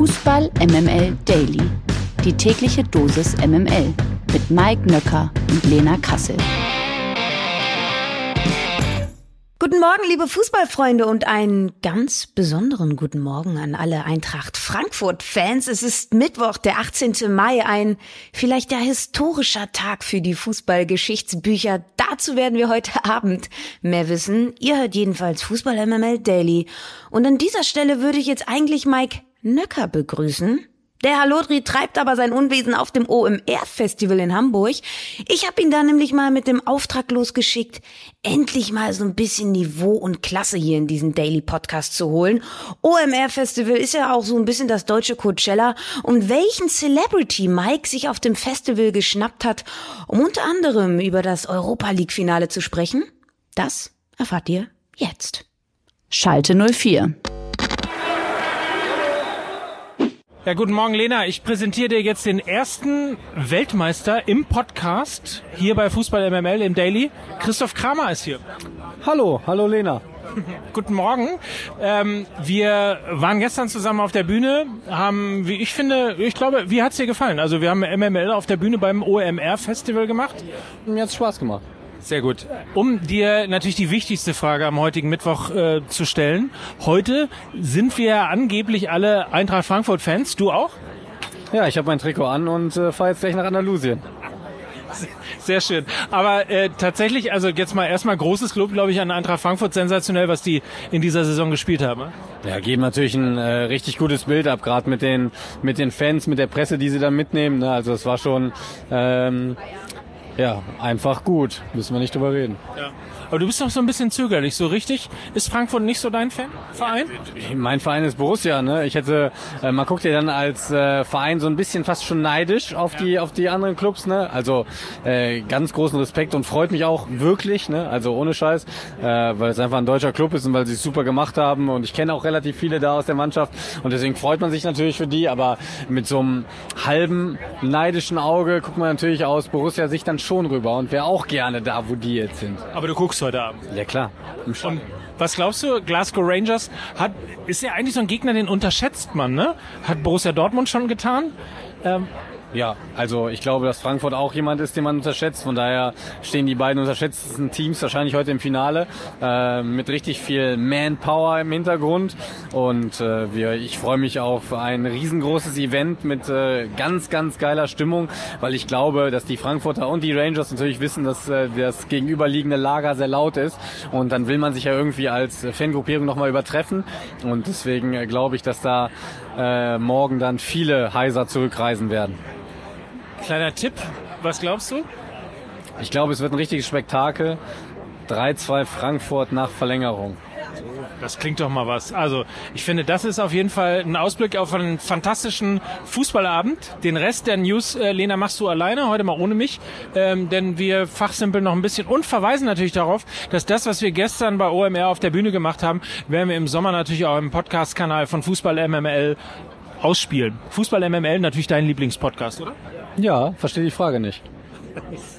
Fußball MML Daily. Die tägliche Dosis MML mit Mike Nöcker und Lena Kassel. Guten Morgen, liebe Fußballfreunde und einen ganz besonderen guten Morgen an alle Eintracht Frankfurt-Fans. Es ist Mittwoch, der 18. Mai, ein vielleicht ja historischer Tag für die Fußballgeschichtsbücher. Dazu werden wir heute Abend mehr wissen. Ihr hört jedenfalls Fußball MML Daily. Und an dieser Stelle würde ich jetzt eigentlich Mike Nöcker begrüßen. Der Halodri treibt aber sein Unwesen auf dem OMR-Festival in Hamburg. Ich habe ihn da nämlich mal mit dem Auftrag losgeschickt, endlich mal so ein bisschen Niveau und Klasse hier in diesen Daily Podcast zu holen. OMR-Festival ist ja auch so ein bisschen das deutsche Coachella. Und welchen Celebrity Mike sich auf dem Festival geschnappt hat, um unter anderem über das Europa League-Finale zu sprechen, das erfahrt ihr jetzt. Schalte 04. Ja, guten Morgen, Lena. Ich präsentiere dir jetzt den ersten Weltmeister im Podcast hier bei Fußball MML im Daily. Christoph Kramer ist hier. Hallo, hallo Lena. Guten Morgen. Ähm, wir waren gestern zusammen auf der Bühne, haben, wie ich finde, ich glaube, wie hat's dir gefallen? Also wir haben MML auf der Bühne beim OMR Festival gemacht. Mir hat's Spaß gemacht. Sehr gut. Um dir natürlich die wichtigste Frage am heutigen Mittwoch äh, zu stellen. Heute sind wir angeblich alle Eintracht Frankfurt-Fans. Du auch? Ja, ich habe mein Trikot an und äh, fahre jetzt gleich nach Andalusien. Sehr schön. Aber äh, tatsächlich, also jetzt mal erstmal großes Lob, glaube ich, an Eintracht Frankfurt. Sensationell, was die in dieser Saison gespielt haben. Ne? Ja, geben natürlich ein äh, richtig gutes Bild ab, gerade mit den mit den Fans, mit der Presse, die sie da mitnehmen. Ne? Also es war schon ähm, ja, einfach gut. Müssen wir nicht drüber reden. Ja. Aber du bist doch so ein bisschen zögerlich, so richtig? Ist Frankfurt nicht so dein Fan, Verein? Mein Verein ist Borussia, ne? Ich hätte, äh, man guckt ja dann als äh, Verein so ein bisschen fast schon neidisch auf die, auf die anderen Clubs, ne? Also äh, ganz großen Respekt und freut mich auch wirklich, ne? Also ohne Scheiß, äh, weil es einfach ein deutscher Club ist und weil sie es super gemacht haben und ich kenne auch relativ viele da aus der Mannschaft und deswegen freut man sich natürlich für die, aber mit so einem halben neidischen Auge guckt man natürlich aus Borussia sich dann schon rüber und wäre auch gerne da, wo die jetzt sind. Aber du guckst heute Abend. Ja klar. Und was glaubst du, Glasgow Rangers hat, ist ja eigentlich so ein Gegner, den unterschätzt man, ne? Hat Borussia Dortmund schon getan? Ähm, ja, also ich glaube, dass Frankfurt auch jemand ist, den man unterschätzt. Von daher stehen die beiden unterschätzten Teams wahrscheinlich heute im Finale äh, mit richtig viel Manpower im Hintergrund. Und äh, wir, ich freue mich auf ein riesengroßes Event mit äh, ganz, ganz geiler Stimmung, weil ich glaube, dass die Frankfurter und die Rangers natürlich wissen, dass äh, das gegenüberliegende Lager sehr laut ist. Und dann will man sich ja irgendwie als Fangruppierung nochmal übertreffen. Und deswegen äh, glaube ich, dass da äh, morgen dann viele Heiser zurückreisen werden. Kleiner Tipp, was glaubst du? Ich glaube, es wird ein richtiges Spektakel. 3-2 Frankfurt nach Verlängerung. Das klingt doch mal was. Also, ich finde, das ist auf jeden Fall ein Ausblick auf einen fantastischen Fußballabend. Den Rest der News, äh, Lena, machst du alleine, heute mal ohne mich. Ähm, denn wir fachsimpeln noch ein bisschen und verweisen natürlich darauf, dass das, was wir gestern bei OMR auf der Bühne gemacht haben, werden wir im Sommer natürlich auch im Podcast-Kanal von Fußball MML ausspielen. Fußball MML natürlich dein Lieblingspodcast, oder? Ja, verstehe die Frage nicht.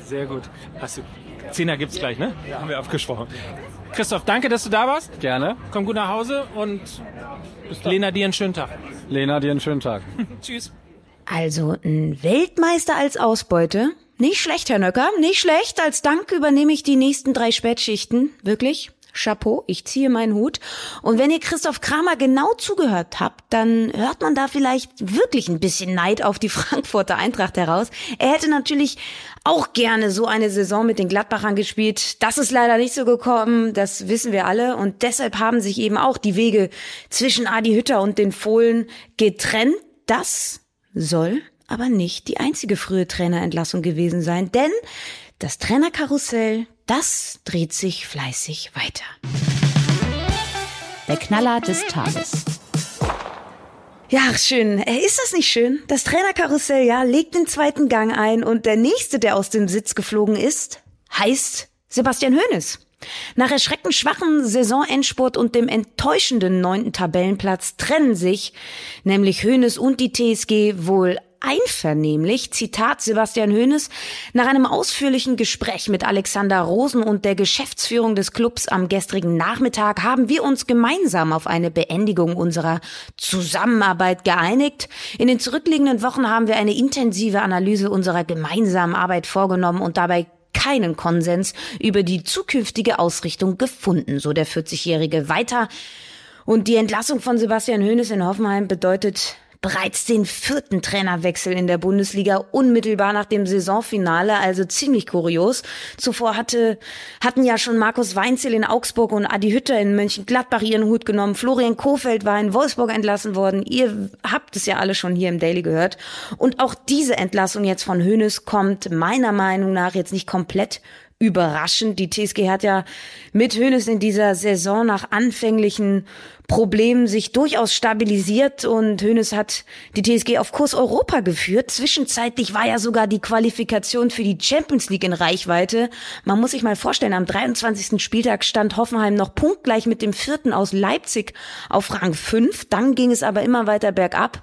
Sehr gut. Hast du Zehner gibt's gleich, ne? Ja. Haben wir abgesprochen. Christoph, danke, dass du da warst. Gerne. Komm gut nach Hause und Lena, dir einen schönen Tag. Lena, dir einen schönen Tag. Tschüss. Also ein Weltmeister als Ausbeute. Nicht schlecht, Herr Nöcker, nicht schlecht. Als Dank übernehme ich die nächsten drei Spätschichten. Wirklich. Chapeau, ich ziehe meinen Hut. Und wenn ihr Christoph Kramer genau zugehört habt, dann hört man da vielleicht wirklich ein bisschen Neid auf die Frankfurter Eintracht heraus. Er hätte natürlich auch gerne so eine Saison mit den Gladbachern gespielt. Das ist leider nicht so gekommen, das wissen wir alle. Und deshalb haben sich eben auch die Wege zwischen Adi Hütter und den Fohlen getrennt. Das soll aber nicht die einzige frühe Trainerentlassung gewesen sein, denn das Trainerkarussell, das dreht sich fleißig weiter. Der Knaller des Tages. Ja, schön. Äh, ist das nicht schön? Das Trainerkarussell, ja, legt den zweiten Gang ein und der nächste, der aus dem Sitz geflogen ist, heißt Sebastian Hoeneß. Nach erschreckend schwachen Saisonendspurt und dem enttäuschenden neunten Tabellenplatz trennen sich nämlich Hoeneß und die TSG wohl einvernehmlich, Zitat Sebastian Hoeneß, nach einem ausführlichen Gespräch mit Alexander Rosen und der Geschäftsführung des Clubs am gestrigen Nachmittag haben wir uns gemeinsam auf eine Beendigung unserer Zusammenarbeit geeinigt. In den zurückliegenden Wochen haben wir eine intensive Analyse unserer gemeinsamen Arbeit vorgenommen und dabei keinen Konsens über die zukünftige Ausrichtung gefunden, so der 40-Jährige weiter. Und die Entlassung von Sebastian Hoeneß in Hoffenheim bedeutet bereits den vierten Trainerwechsel in der Bundesliga unmittelbar nach dem Saisonfinale, also ziemlich kurios. Zuvor hatte, hatten ja schon Markus Weinzel in Augsburg und Adi Hütter in Mönchengladbach ihren Hut genommen. Florian Kofeld war in Wolfsburg entlassen worden. Ihr habt es ja alle schon hier im Daily gehört. Und auch diese Entlassung jetzt von Hoeneß kommt meiner Meinung nach jetzt nicht komplett überraschend. Die TSG hat ja mit Hönes in dieser Saison nach anfänglichen Problemen sich durchaus stabilisiert und Hönes hat die TSG auf Kurs Europa geführt. Zwischenzeitlich war ja sogar die Qualifikation für die Champions League in Reichweite. Man muss sich mal vorstellen, am 23. Spieltag stand Hoffenheim noch punktgleich mit dem vierten aus Leipzig auf Rang 5. Dann ging es aber immer weiter bergab.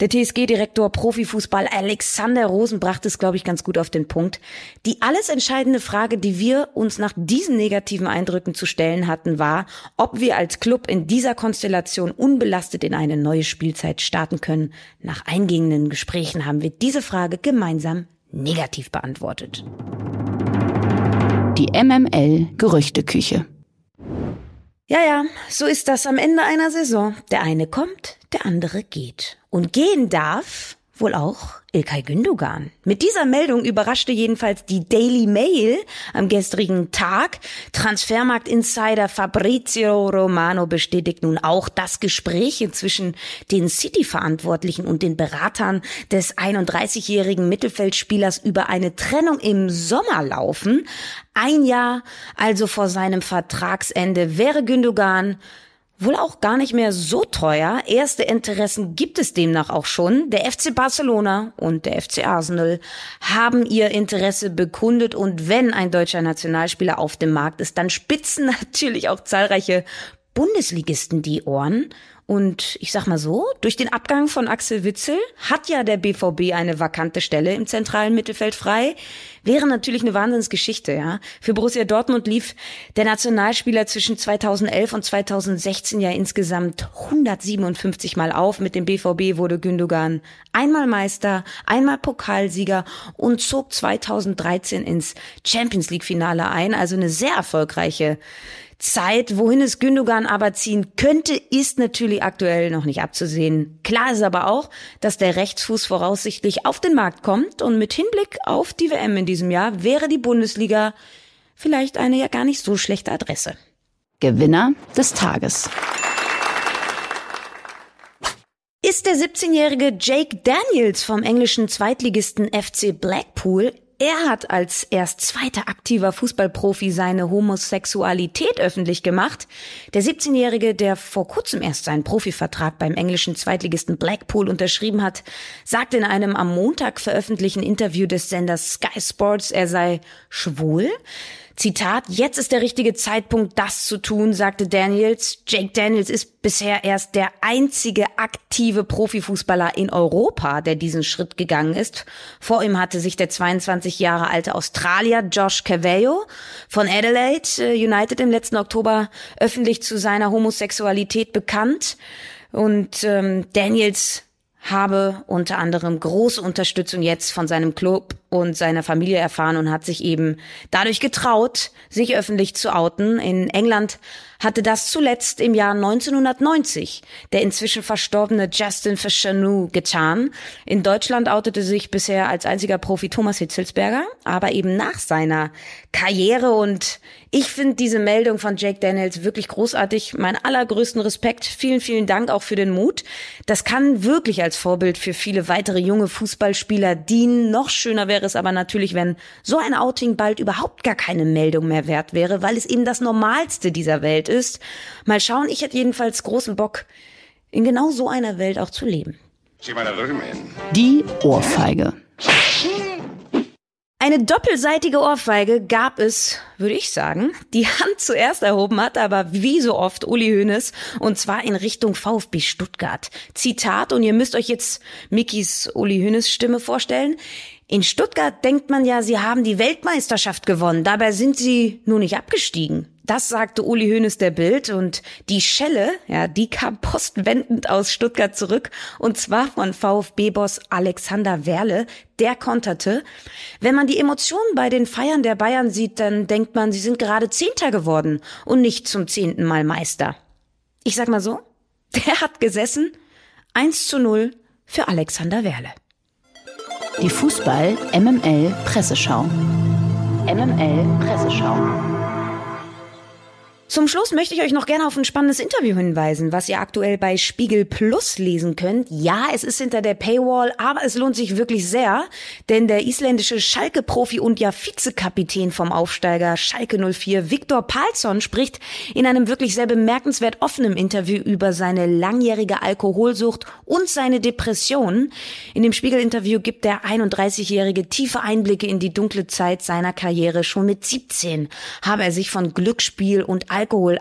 Der TSG-Direktor Profifußball Alexander Rosen brachte es, glaube ich, ganz gut auf den Punkt. Die alles entscheidende Frage, die wir uns nach diesen negativen Eindrücken zu stellen hatten, war, ob wir als Club in dieser Konstellation unbelastet in eine neue Spielzeit starten können. Nach eingehenden Gesprächen haben wir diese Frage gemeinsam negativ beantwortet. Die MML Gerüchteküche. Ja, ja, so ist das am Ende einer Saison. Der eine kommt, der andere geht. Und gehen darf wohl auch Ilkay Gündogan. Mit dieser Meldung überraschte jedenfalls die Daily Mail am gestrigen Tag. Transfermarkt-Insider Fabrizio Romano bestätigt nun auch, dass Gespräche zwischen den City-Verantwortlichen und den Beratern des 31-jährigen Mittelfeldspielers über eine Trennung im Sommer laufen. Ein Jahr also vor seinem Vertragsende wäre Gündogan wohl auch gar nicht mehr so teuer. Erste Interessen gibt es demnach auch schon. Der FC Barcelona und der FC Arsenal haben ihr Interesse bekundet und wenn ein deutscher Nationalspieler auf dem Markt ist, dann spitzen natürlich auch zahlreiche Bundesligisten die Ohren. Und ich sag mal so, durch den Abgang von Axel Witzel hat ja der BVB eine vakante Stelle im zentralen Mittelfeld frei. Wäre natürlich eine Wahnsinnsgeschichte, ja. Für Borussia Dortmund lief der Nationalspieler zwischen 2011 und 2016 ja insgesamt 157 Mal auf. Mit dem BVB wurde Gündogan einmal Meister, einmal Pokalsieger und zog 2013 ins Champions League Finale ein. Also eine sehr erfolgreiche Zeit. Wohin es Gündogan aber ziehen könnte, ist natürlich aktuell noch nicht abzusehen. Klar ist aber auch, dass der Rechtsfuß voraussichtlich auf den Markt kommt und mit Hinblick auf die WM in diesem Jahr wäre die Bundesliga vielleicht eine ja gar nicht so schlechte Adresse. Gewinner des Tages ist der 17-jährige Jake Daniels vom englischen Zweitligisten FC Blackpool er hat als erst zweiter aktiver Fußballprofi seine Homosexualität öffentlich gemacht. Der 17-Jährige, der vor kurzem erst seinen Profivertrag beim englischen Zweitligisten Blackpool unterschrieben hat, sagte in einem am Montag veröffentlichten Interview des Senders Sky Sports, er sei schwul. Zitat, jetzt ist der richtige Zeitpunkt, das zu tun, sagte Daniels. Jake Daniels ist bisher erst der einzige aktive Profifußballer in Europa, der diesen Schritt gegangen ist. Vor ihm hatte sich der 22 Jahre alte Australier Josh Cavallo von Adelaide äh, United im letzten Oktober öffentlich zu seiner Homosexualität bekannt. Und ähm, Daniels habe unter anderem große Unterstützung jetzt von seinem Club und seiner Familie erfahren und hat sich eben dadurch getraut, sich öffentlich zu outen. In England hatte das zuletzt im Jahr 1990 der inzwischen verstorbene Justin Fischernou getan. In Deutschland outete sich bisher als einziger Profi Thomas Hitzelsberger, aber eben nach seiner Karriere und ich finde diese Meldung von Jake Daniels wirklich großartig. Mein allergrößten Respekt. Vielen, vielen Dank auch für den Mut. Das kann wirklich als Vorbild für viele weitere junge Fußballspieler dienen. Noch schöner wäre es aber natürlich, wenn so ein Outing bald überhaupt gar keine Meldung mehr wert wäre, weil es eben das Normalste dieser Welt ist. Mal schauen, ich hätte jedenfalls großen Bock, in genau so einer Welt auch zu leben. Die Ohrfeige. Eine doppelseitige Ohrfeige gab es, würde ich sagen. Die Hand zuerst erhoben hat aber wie so oft Uli Hoeneß und zwar in Richtung VfB Stuttgart. Zitat und ihr müsst euch jetzt Mickys Uli Hoeneß Stimme vorstellen. In Stuttgart denkt man ja, sie haben die Weltmeisterschaft gewonnen. Dabei sind sie nur nicht abgestiegen. Das sagte Uli Hoeneß der Bild und die Schelle, ja, die kam postwendend aus Stuttgart zurück und zwar von VfB-Boss Alexander Werle, der konterte. Wenn man die Emotionen bei den Feiern der Bayern sieht, dann denkt man, sie sind gerade Zehnter geworden und nicht zum zehnten Mal Meister. Ich sag mal so, der hat gesessen. 1 zu 0 für Alexander Werle. Die Fußball MML Presseschau. MML Presseschau. Zum Schluss möchte ich euch noch gerne auf ein spannendes Interview hinweisen, was ihr aktuell bei Spiegel Plus lesen könnt. Ja, es ist hinter der Paywall, aber es lohnt sich wirklich sehr, denn der isländische Schalke-Profi und ja Vizekapitän vom Aufsteiger Schalke 04, Viktor Palsson, spricht in einem wirklich sehr bemerkenswert offenen Interview über seine langjährige Alkoholsucht und seine Depression. In dem Spiegel-Interview gibt der 31-Jährige tiefe Einblicke in die dunkle Zeit seiner Karriere. Schon mit 17 habe er sich von Glücksspiel und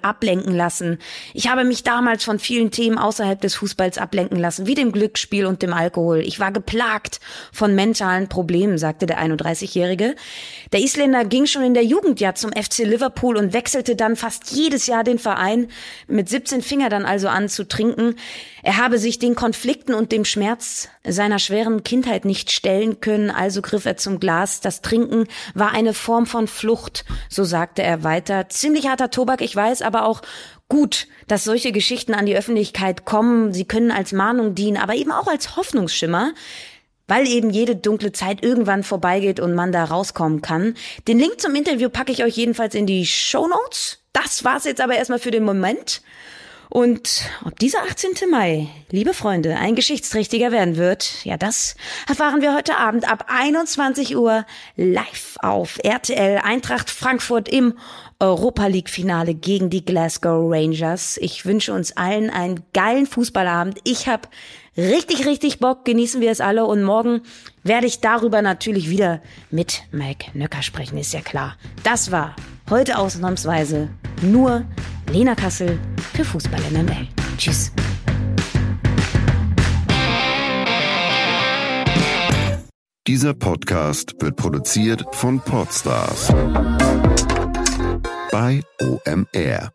ablenken lassen. Ich habe mich damals von vielen Themen außerhalb des Fußballs ablenken lassen, wie dem Glücksspiel und dem Alkohol. Ich war geplagt von mentalen Problemen, sagte der 31-Jährige. Der Isländer ging schon in der Jugend ja zum FC Liverpool und wechselte dann fast jedes Jahr den Verein, mit 17 Finger dann also an zu trinken. Er habe sich den Konflikten und dem Schmerz seiner schweren Kindheit nicht stellen können, also griff er zum Glas. Das Trinken war eine Form von Flucht, so sagte er weiter. Ziemlich harter Tobak, ich weiß, aber auch gut, dass solche Geschichten an die Öffentlichkeit kommen. Sie können als Mahnung dienen, aber eben auch als Hoffnungsschimmer weil eben jede dunkle Zeit irgendwann vorbeigeht und man da rauskommen kann. Den Link zum Interview packe ich euch jedenfalls in die Show Notes. Das war's jetzt aber erstmal für den Moment. Und ob dieser 18. Mai, liebe Freunde, ein geschichtsträchtiger werden wird, ja, das erfahren wir heute Abend ab 21 Uhr live auf RTL Eintracht Frankfurt im Europa League Finale gegen die Glasgow Rangers. Ich wünsche uns allen einen geilen Fußballabend. Ich habe richtig, richtig Bock. Genießen wir es alle. Und morgen werde ich darüber natürlich wieder mit Mike Nöcker sprechen, ist ja klar. Das war heute ausnahmsweise nur Lena Kassel für Fußball MML. Tschüss. Dieser Podcast wird produziert von Podstars bei OMR.